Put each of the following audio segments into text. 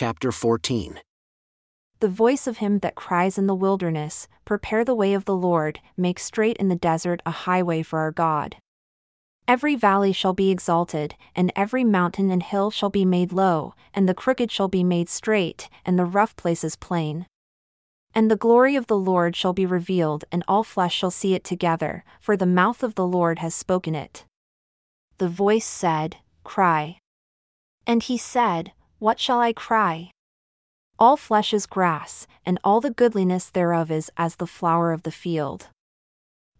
chapter 14. The voice of him that cries in the wilderness, Prepare the way of the Lord, make straight in the desert a highway for our God. Every valley shall be exalted, and every mountain and hill shall be made low, and the crooked shall be made straight, and the rough places plain. And the glory of the Lord shall be revealed, and all flesh shall see it together, for the mouth of the Lord has spoken it. The voice said, Cry. And he said, What shall I cry? All flesh is grass, and all the goodliness thereof is as the flower of the field.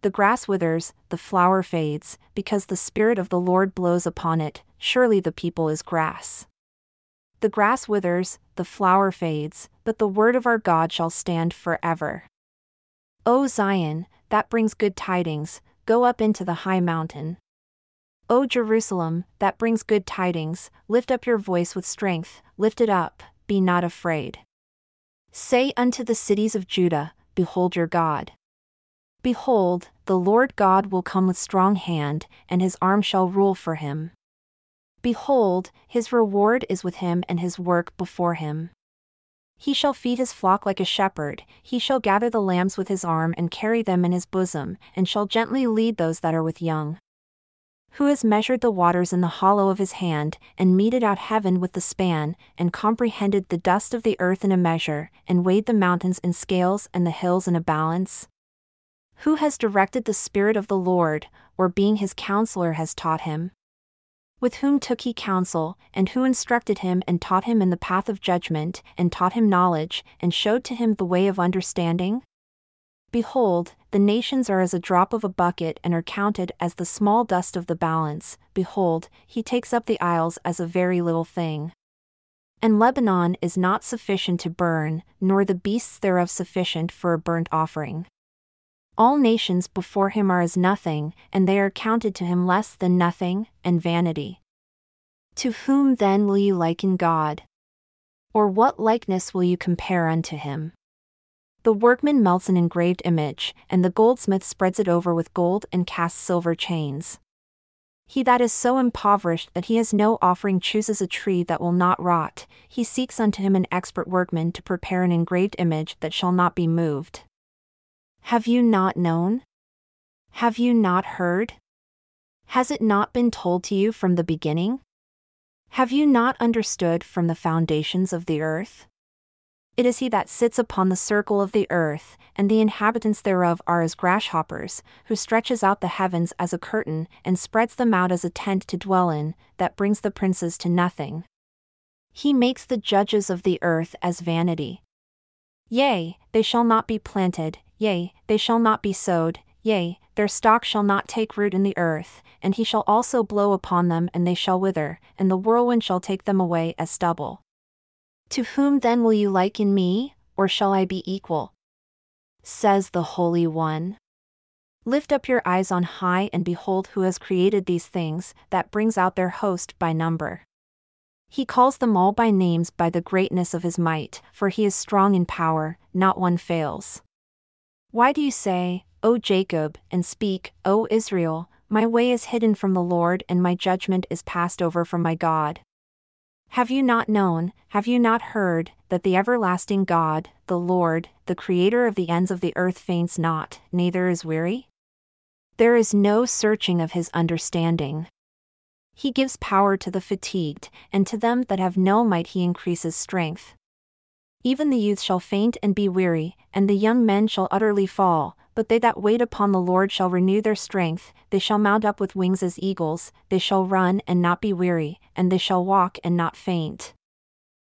The grass withers, the flower fades, because the Spirit of the Lord blows upon it, surely the people is grass. The grass withers, the flower fades, but the word of our God shall stand forever. O Zion, that brings good tidings, go up into the high mountain. O Jerusalem, that brings good tidings, lift up your voice with strength, lift it up, be not afraid. Say unto the cities of Judah, Behold your God. Behold, the Lord God will come with strong hand, and his arm shall rule for him. Behold, his reward is with him and his work before him. He shall feed his flock like a shepherd, he shall gather the lambs with his arm and carry them in his bosom, and shall gently lead those that are with young. Who has measured the waters in the hollow of his hand, and meted out heaven with the span, and comprehended the dust of the earth in a measure, and weighed the mountains in scales and the hills in a balance? Who has directed the Spirit of the Lord, or being his counselor has taught him? With whom took he counsel, and who instructed him and taught him in the path of judgment, and taught him knowledge, and showed to him the way of understanding? Behold, the nations are as a drop of a bucket and are counted as the small dust of the balance. Behold, he takes up the isles as a very little thing. And Lebanon is not sufficient to burn, nor the beasts thereof sufficient for a burnt offering. All nations before him are as nothing, and they are counted to him less than nothing, and vanity. To whom then will you liken God? Or what likeness will you compare unto him? The workman melts an engraved image, and the goldsmith spreads it over with gold and casts silver chains. He that is so impoverished that he has no offering chooses a tree that will not rot, he seeks unto him an expert workman to prepare an engraved image that shall not be moved. Have you not known? Have you not heard? Has it not been told to you from the beginning? Have you not understood from the foundations of the earth? It is he that sits upon the circle of the earth, and the inhabitants thereof are as grasshoppers, who stretches out the heavens as a curtain, and spreads them out as a tent to dwell in, that brings the princes to nothing. He makes the judges of the earth as vanity. Yea, they shall not be planted, yea, they shall not be sowed, yea, their stock shall not take root in the earth, and he shall also blow upon them and they shall wither, and the whirlwind shall take them away as stubble. To whom then will you liken me, or shall I be equal? Says the Holy One. Lift up your eyes on high and behold who has created these things, that brings out their host by number. He calls them all by names by the greatness of his might, for he is strong in power, not one fails. Why do you say, O Jacob, and speak, O Israel, my way is hidden from the Lord and my judgment is passed over from my God? Have you not known, have you not heard, that the everlasting God, the Lord, the Creator of the ends of the earth faints not, neither is weary? There is no searching of his understanding. He gives power to the fatigued, and to them that have no might he increases strength. Even the youth shall faint and be weary, and the young men shall utterly fall, but they that wait upon the Lord shall renew their strength, they shall mount up with wings as eagles, they shall run and not be weary, and they shall walk and not faint.